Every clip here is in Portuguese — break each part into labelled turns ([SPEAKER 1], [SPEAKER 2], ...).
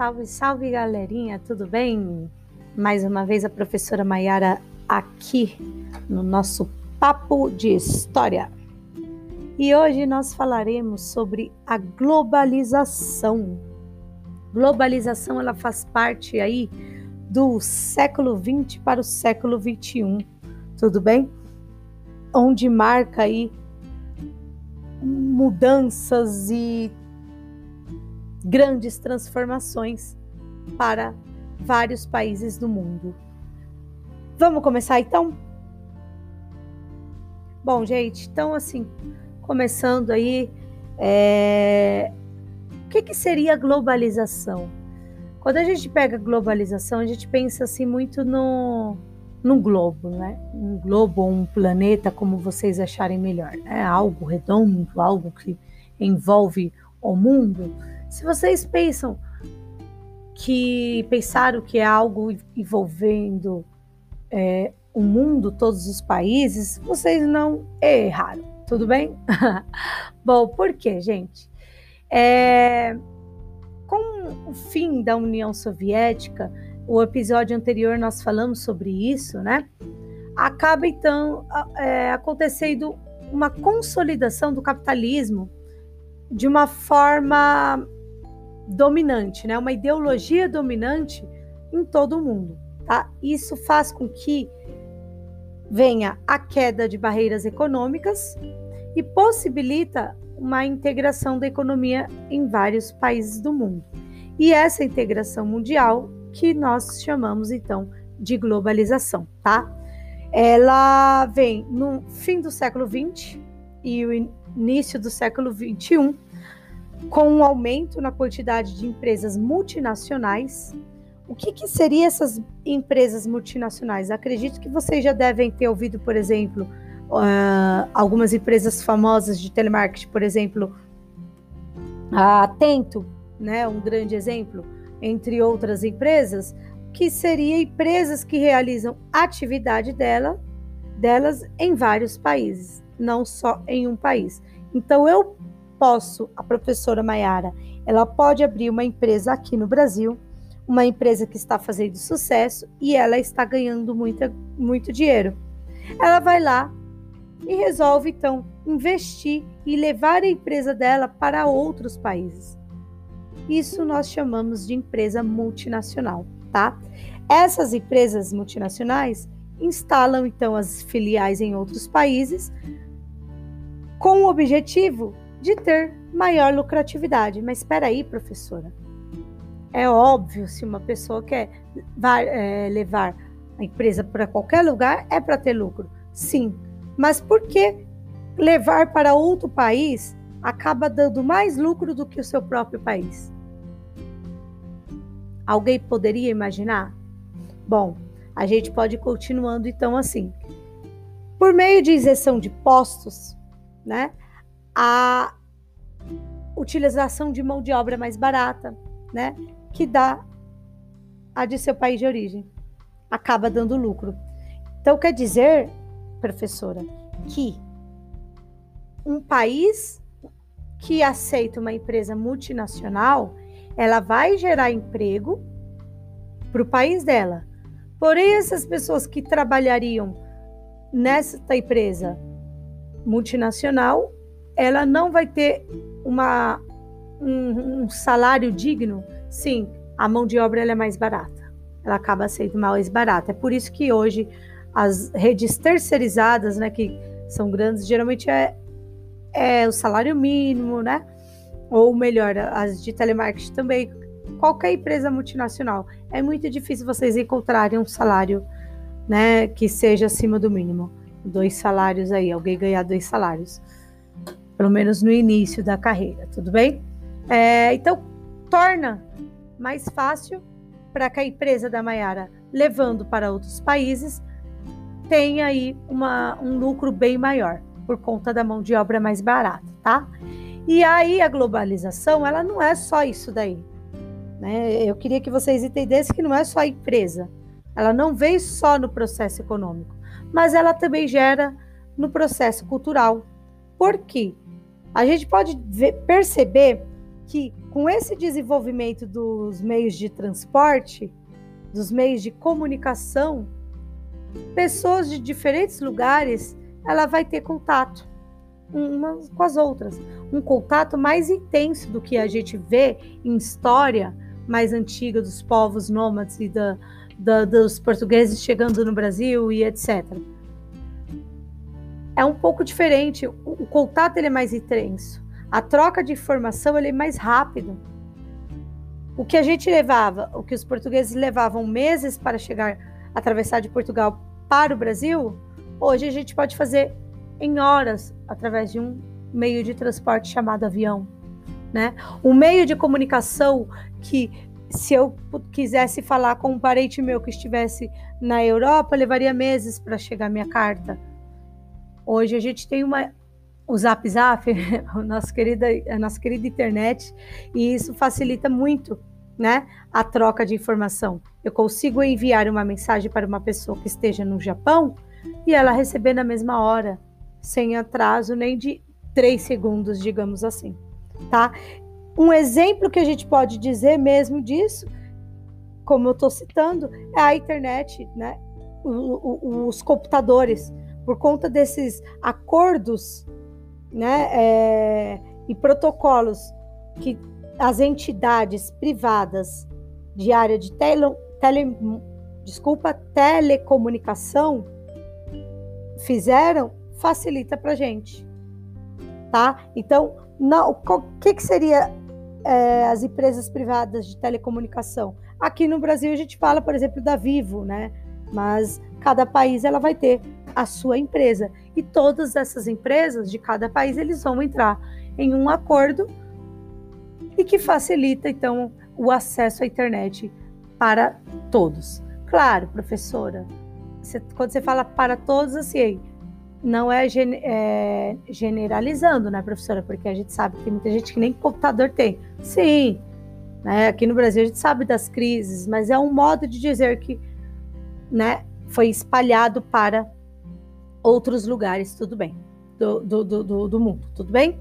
[SPEAKER 1] Salve, salve galerinha, tudo bem? Mais uma vez a professora Maiara aqui no nosso Papo de História. E hoje nós falaremos sobre a globalização. Globalização ela faz parte aí do século 20 para o século 21, tudo bem? Onde marca aí mudanças e grandes transformações para vários países do mundo. Vamos começar então? Bom, gente, então assim, começando aí, é... o que, que seria globalização? Quando a gente pega globalização, a gente pensa assim muito no, no globo, né? Um globo um planeta, como vocês acharem melhor. É algo redondo, algo que envolve o mundo. Se vocês pensam que pensaram que é algo envolvendo é, o mundo, todos os países, vocês não erraram, tudo bem? Bom, por quê, gente? É, com o fim da União Soviética, o episódio anterior nós falamos sobre isso, né? Acaba então é, acontecendo uma consolidação do capitalismo de uma forma dominante, né? Uma ideologia dominante em todo o mundo, tá? Isso faz com que venha a queda de barreiras econômicas e possibilita uma integração da economia em vários países do mundo. E essa integração mundial que nós chamamos então de globalização, tá? Ela vem no fim do século XX e o início do século XXI com um aumento na quantidade de empresas multinacionais. O que, que seriam essas empresas multinacionais? Acredito que vocês já devem ter ouvido, por exemplo, uh, algumas empresas famosas de telemarketing, por exemplo, a Atento, né, um grande exemplo, entre outras empresas, que seriam empresas que realizam atividade dela, delas em vários países, não só em um país. Então eu posso, a professora Maiara, ela pode abrir uma empresa aqui no Brasil, uma empresa que está fazendo sucesso e ela está ganhando muita, muito dinheiro. Ela vai lá e resolve então investir e levar a empresa dela para outros países. Isso nós chamamos de empresa multinacional, tá? Essas empresas multinacionais instalam então as filiais em outros países com o objetivo de ter maior lucratividade. Mas espera aí, professora. É óbvio, se uma pessoa quer é, levar a empresa para qualquer lugar, é para ter lucro. Sim, mas por que levar para outro país acaba dando mais lucro do que o seu próprio país? Alguém poderia imaginar? Bom, a gente pode ir continuando então assim. Por meio de isenção de postos, né? A utilização de mão de obra mais barata, né? Que dá a de seu país de origem. Acaba dando lucro. Então, quer dizer, professora, que um país que aceita uma empresa multinacional, ela vai gerar emprego para o país dela. Porém, essas pessoas que trabalhariam nessa empresa multinacional ela não vai ter uma, um, um salário digno, sim, a mão de obra é mais barata. Ela acaba sendo mais barata. É por isso que hoje as redes terceirizadas, né, que são grandes, geralmente é, é o salário mínimo, né? Ou melhor, as de telemarketing também. Qualquer empresa multinacional. É muito difícil vocês encontrarem um salário né, que seja acima do mínimo. Dois salários aí, alguém ganhar dois salários pelo menos no início da carreira, tudo bem? É, então, torna mais fácil para que a empresa da Maiara, levando para outros países, tenha aí uma, um lucro bem maior, por conta da mão de obra mais barata, tá? E aí a globalização, ela não é só isso daí. Né? Eu queria que vocês entendessem que não é só a empresa. Ela não vem só no processo econômico, mas ela também gera no processo cultural. Por quê? A gente pode ver, perceber que com esse desenvolvimento dos meios de transporte, dos meios de comunicação, pessoas de diferentes lugares, ela vai ter contato umas com as outras, um contato mais intenso do que a gente vê em história mais antiga dos povos nômades e da, da, dos portugueses chegando no Brasil e etc. É um pouco diferente, o, contato ele é mais intenso, a troca de informação ele é mais rápido. O que a gente levava, o que os portugueses levavam meses para chegar, atravessar de Portugal para o Brasil, hoje a gente pode fazer em horas através de um meio de transporte chamado avião, né? Um meio de comunicação que se eu quisesse falar com um parente meu que estivesse na Europa, levaria meses para chegar minha carta. Hoje a gente tem uma o Zap Zap, a nossa querida, a nossa querida internet, e isso facilita muito, né, a troca de informação. Eu consigo enviar uma mensagem para uma pessoa que esteja no Japão e ela receber na mesma hora sem atraso nem de três segundos, digamos assim, tá? Um exemplo que a gente pode dizer mesmo disso, como eu estou citando, é a internet, né? O, o, os computadores, por conta desses acordos, né? É, e protocolos que as entidades privadas de área de tele, tele, desculpa, telecomunicação fizeram, facilita para gente, tá? Então, não, o que, que seria é, as empresas privadas de telecomunicação? Aqui no Brasil a gente fala, por exemplo, da Vivo, né? Mas cada país ela vai ter a sua empresa e todas essas empresas de cada país eles vão entrar em um acordo e que facilita então o acesso à internet para todos. Claro, professora, você, quando você fala para todos, assim, não é, gen é, generalizando, né, professora? Porque a gente sabe que tem muita gente que nem computador tem. Sim, né? Aqui no Brasil a gente sabe das crises, mas é um modo de dizer que, né, foi espalhado para outros lugares, tudo bem, do, do, do, do mundo, tudo bem?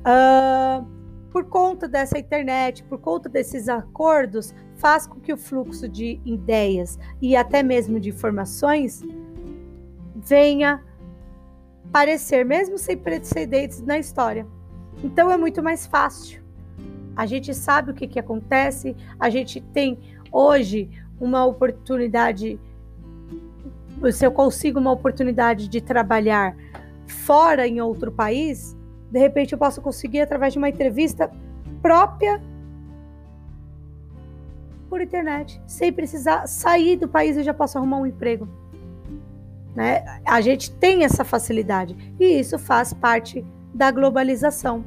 [SPEAKER 1] Uh, por conta dessa internet, por conta desses acordos, faz com que o fluxo de ideias e até mesmo de informações venha parecer, mesmo sem precedentes na história. Então é muito mais fácil. A gente sabe o que, que acontece, a gente tem hoje uma oportunidade. Se eu consigo uma oportunidade de trabalhar fora em outro país, de repente eu posso conseguir através de uma entrevista própria por internet, sem precisar sair do país eu já posso arrumar um emprego. Né? A gente tem essa facilidade e isso faz parte da globalização.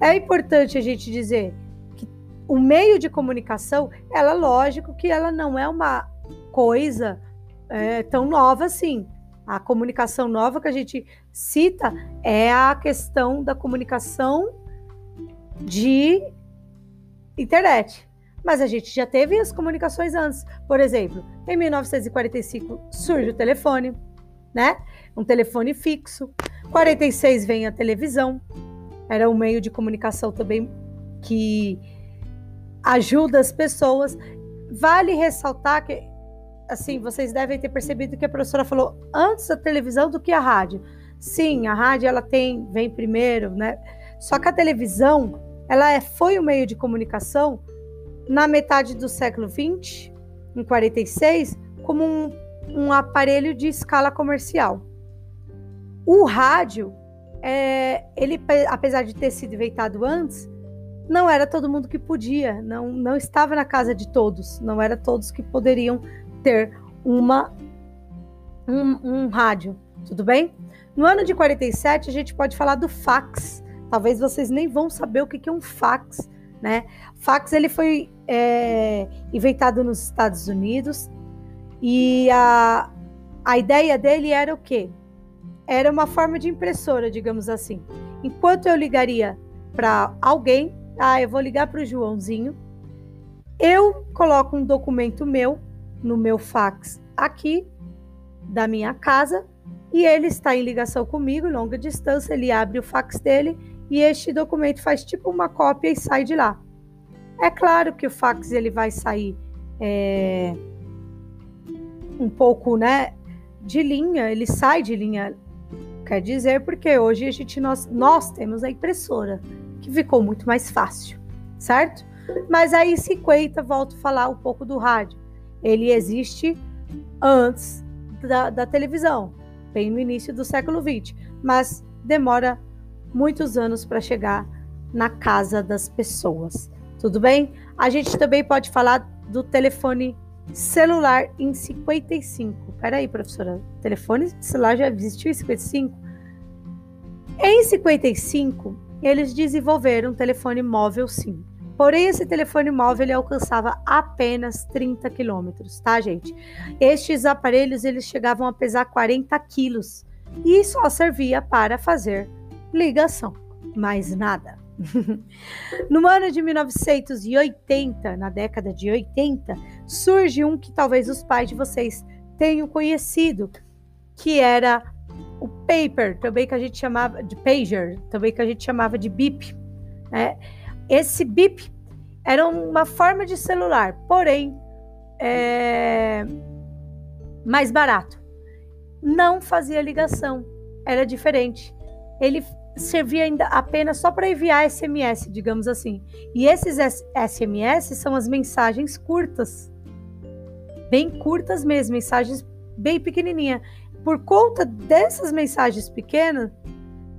[SPEAKER 1] É importante a gente dizer que o meio de comunicação, ela lógico que ela não é uma coisa é, tão nova assim. A comunicação nova que a gente cita é a questão da comunicação de internet. Mas a gente já teve as comunicações antes. Por exemplo, em 1945 surge o telefone, né? Um telefone fixo. 46 vem a televisão. Era um meio de comunicação também que ajuda as pessoas. Vale ressaltar que, assim, vocês devem ter percebido que a professora falou antes da televisão do que a rádio. Sim, a rádio ela tem vem primeiro, né? Só que a televisão ela é, foi o um meio de comunicação na metade do século XX, em 46, como um, um aparelho de escala comercial. O rádio, é, ele, apesar de ter sido inventado antes, não era todo mundo que podia, não, não estava na casa de todos, não era todos que poderiam ter uma um, um rádio, tudo bem? No ano de 47, a gente pode falar do fax. Talvez vocês nem vão saber o que é um fax, né? Fax ele foi é, inventado nos Estados Unidos e a, a ideia dele era o quê? Era uma forma de impressora, digamos assim. Enquanto eu ligaria para alguém, ah, eu vou ligar para o Joãozinho, eu coloco um documento meu no meu fax aqui da minha casa e ele está em ligação comigo, longa distância, ele abre o fax dele e este documento faz tipo uma cópia e sai de lá. É claro que o fax ele vai sair é, um pouco, né, de linha, ele sai de linha, quer dizer, porque hoje a gente nós, nós temos a impressora, que ficou muito mais fácil, certo? Mas aí 50, volto a falar um pouco do rádio. Ele existe antes da, da televisão, bem no início do século XX, mas demora muitos anos para chegar na casa das pessoas. Tudo bem? A gente também pode falar do telefone celular em 55. Peraí, professora, telefone celular já existiu em 55? Em 55, eles desenvolveram um telefone móvel sim. Porém, esse telefone móvel ele alcançava apenas 30 quilômetros, tá, gente? Estes aparelhos eles chegavam a pesar 40 quilos e só servia para fazer ligação, mais nada. no ano de 1980, na década de 80, surge um que talvez os pais de vocês tenham conhecido, que era o paper, também que a gente chamava de pager, também que a gente chamava de bip. Né? Esse bip era uma forma de celular, porém é, mais barato. Não fazia ligação, era diferente. Ele servia ainda apenas só para enviar SMS, digamos assim. E esses SMS são as mensagens curtas, bem curtas mesmo, mensagens bem pequenininha. Por conta dessas mensagens pequenas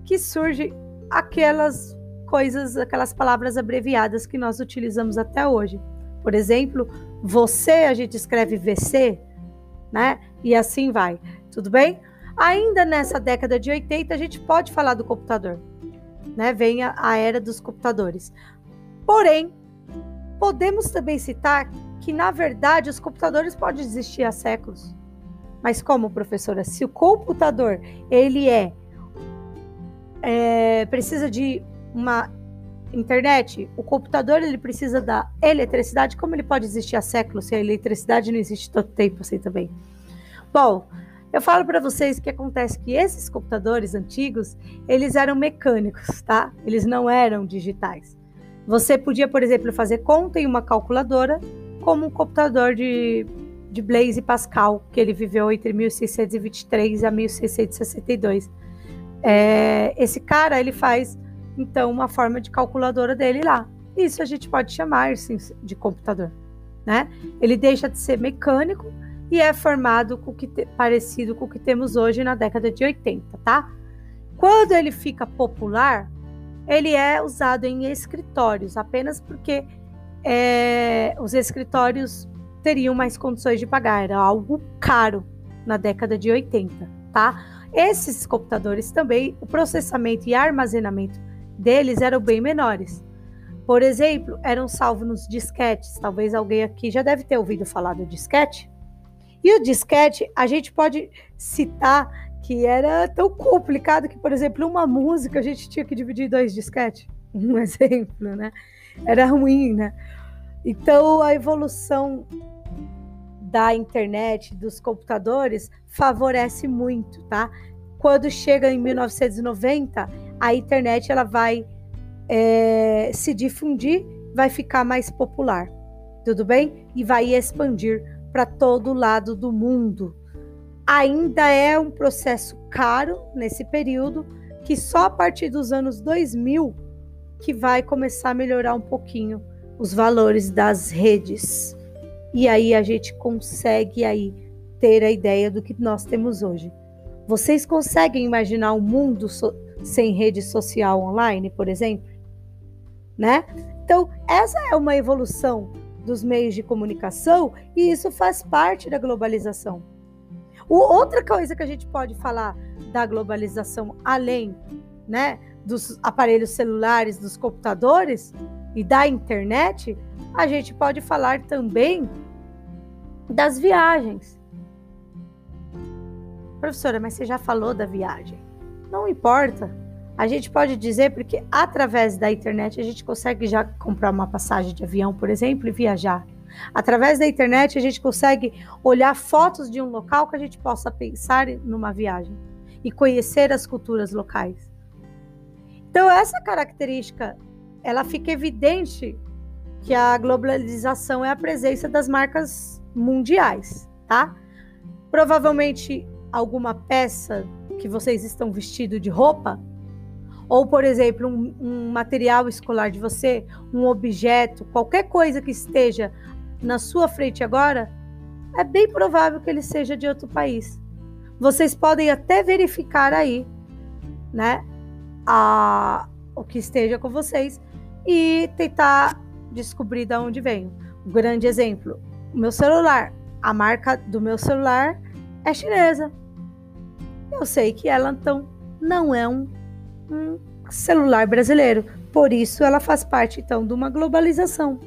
[SPEAKER 1] que surgem aquelas coisas, aquelas palavras abreviadas que nós utilizamos até hoje. Por exemplo, você a gente escreve VC, né? E assim vai. Tudo bem? Ainda nessa década de 80 a gente pode falar do computador, né? Vem a, a era dos computadores. Porém, podemos também citar que na verdade os computadores podem existir há séculos. Mas como, professora, se o computador ele é, é precisa de uma internet, o computador ele precisa da eletricidade, como ele pode existir há séculos se a eletricidade não existe tanto tempo assim também? Bom, eu falo para vocês que acontece que esses computadores antigos, eles eram mecânicos, tá? Eles não eram digitais. Você podia, por exemplo, fazer conta em uma calculadora, como um computador de, de Blaise Pascal, que ele viveu entre 1623 a 1662. É, esse cara, ele faz então uma forma de calculadora dele lá. Isso a gente pode chamar sim, de computador, né? Ele deixa de ser mecânico e é formado com que te, parecido com o que temos hoje na década de 80, tá? Quando ele fica popular, ele é usado em escritórios, apenas porque é, os escritórios teriam mais condições de pagar, era algo caro na década de 80, tá? Esses computadores também, o processamento e armazenamento deles eram bem menores. Por exemplo, eram salvos nos disquetes. Talvez alguém aqui já deve ter ouvido falar do disquete. E o disquete, a gente pode citar que era tão complicado que, por exemplo, uma música a gente tinha que dividir em dois disquetes. Um exemplo, né? Era ruim, né? Então, a evolução da internet, dos computadores, favorece muito, tá? Quando chega em 1990, a internet ela vai é, se difundir, vai ficar mais popular, tudo bem? E vai expandir para todo lado do mundo. Ainda é um processo caro nesse período, que só a partir dos anos 2000 que vai começar a melhorar um pouquinho os valores das redes. E aí a gente consegue aí ter a ideia do que nós temos hoje. Vocês conseguem imaginar um mundo sem rede social online, por exemplo? Né? Então, essa é uma evolução dos meios de comunicação e isso faz parte da globalização. O, outra coisa que a gente pode falar da globalização, além né, dos aparelhos celulares, dos computadores e da internet, a gente pode falar também das viagens. Professora, mas você já falou da viagem. Não importa. A gente pode dizer porque através da internet a gente consegue já comprar uma passagem de avião, por exemplo, e viajar. Através da internet a gente consegue olhar fotos de um local que a gente possa pensar numa viagem e conhecer as culturas locais. Então essa característica, ela fica evidente que a globalização é a presença das marcas mundiais, tá? Provavelmente alguma peça que vocês estão vestindo de roupa, ou por exemplo, um, um material escolar de você, um objeto, qualquer coisa que esteja na sua frente agora, é bem provável que ele seja de outro país. Vocês podem até verificar aí, né, a, o que esteja com vocês e tentar descobrir de onde vem. Um grande exemplo: o meu celular. A marca do meu celular é chinesa. Eu sei que ela então não é um, um celular brasileiro. Por isso ela faz parte então de uma globalização.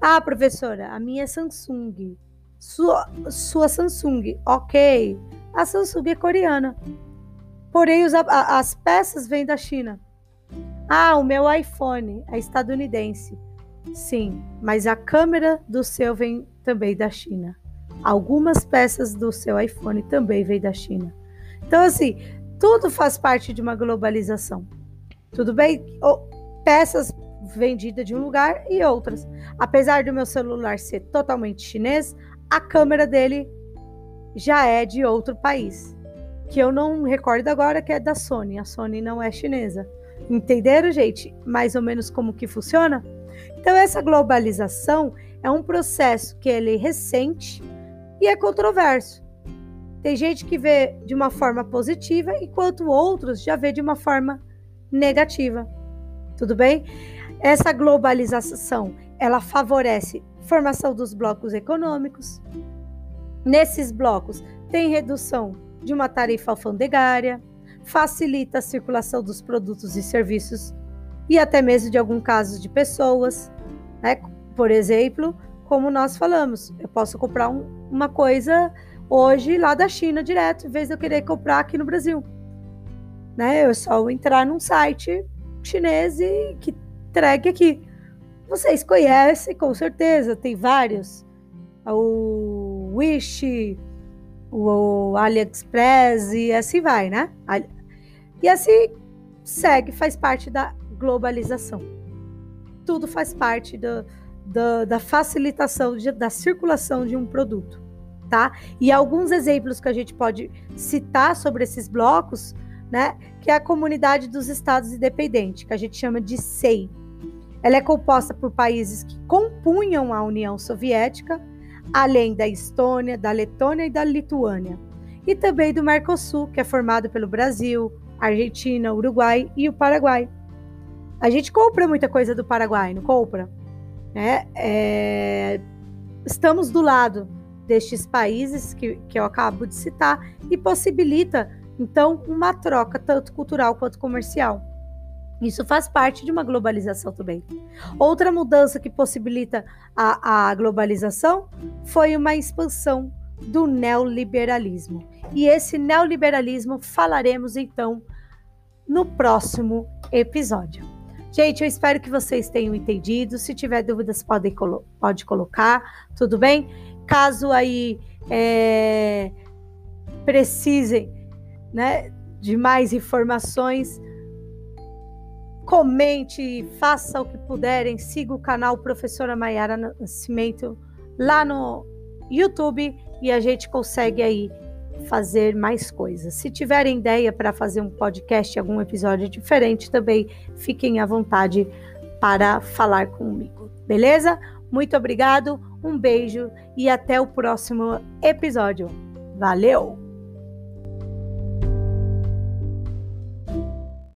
[SPEAKER 1] Ah, professora, a minha é Samsung. Sua, sua Samsung, ok. A Samsung é coreana. Porém, os, a, as peças vêm da China. Ah, o meu iPhone é estadunidense. Sim, mas a câmera do seu vem também da China. Algumas peças do seu iPhone também vêm da China. Então, assim, tudo faz parte de uma globalização. Tudo bem? Peças vendidas de um lugar e outras. Apesar do meu celular ser totalmente chinês, a câmera dele já é de outro país. Que eu não recordo agora que é da Sony. A Sony não é chinesa. Entenderam, gente? Mais ou menos como que funciona? Então, essa globalização é um processo que ele é recente e é controverso. Tem gente que vê de uma forma positiva, enquanto outros já vê de uma forma negativa. Tudo bem? Essa globalização, ela favorece formação dos blocos econômicos. Nesses blocos tem redução de uma tarifa alfandegária, facilita a circulação dos produtos e serviços e até mesmo de algum caso de pessoas, né? Por exemplo, como nós falamos, eu posso comprar um, uma coisa hoje lá da China direto, em vez de eu querer comprar aqui no Brasil. Né? Eu só entrar num site chinês e que entregue aqui. Vocês conhecem, com certeza, tem vários. O Wish, o AliExpress e assim vai, né? E assim segue, faz parte da globalização. Tudo faz parte do, do, da facilitação de, da circulação de um produto, tá? E alguns exemplos que a gente pode citar sobre esses blocos, né? Que é a Comunidade dos Estados Independentes, que a gente chama de SEI. Ela é composta por países que compunham a União Soviética, além da Estônia, da Letônia e da Lituânia, e também do Mercosul, que é formado pelo Brasil, Argentina, Uruguai e o Paraguai. A gente compra muita coisa do Paraguai, não compra? É, é, estamos do lado destes países que, que eu acabo de citar e possibilita, então, uma troca tanto cultural quanto comercial. Isso faz parte de uma globalização também. Outra mudança que possibilita a, a globalização foi uma expansão do neoliberalismo. E esse neoliberalismo falaremos então no próximo episódio. Gente, eu espero que vocês tenham entendido. Se tiver dúvidas, pode, pode colocar, tudo bem? Caso aí é, precisem né, de mais informações, comente, faça o que puderem, siga o canal Professora Maiara Nascimento lá no YouTube e a gente consegue aí fazer mais coisas. Se tiverem ideia para fazer um podcast, algum episódio diferente, também fiquem à vontade para falar comigo, beleza? Muito obrigado, um beijo e até o próximo episódio. Valeu!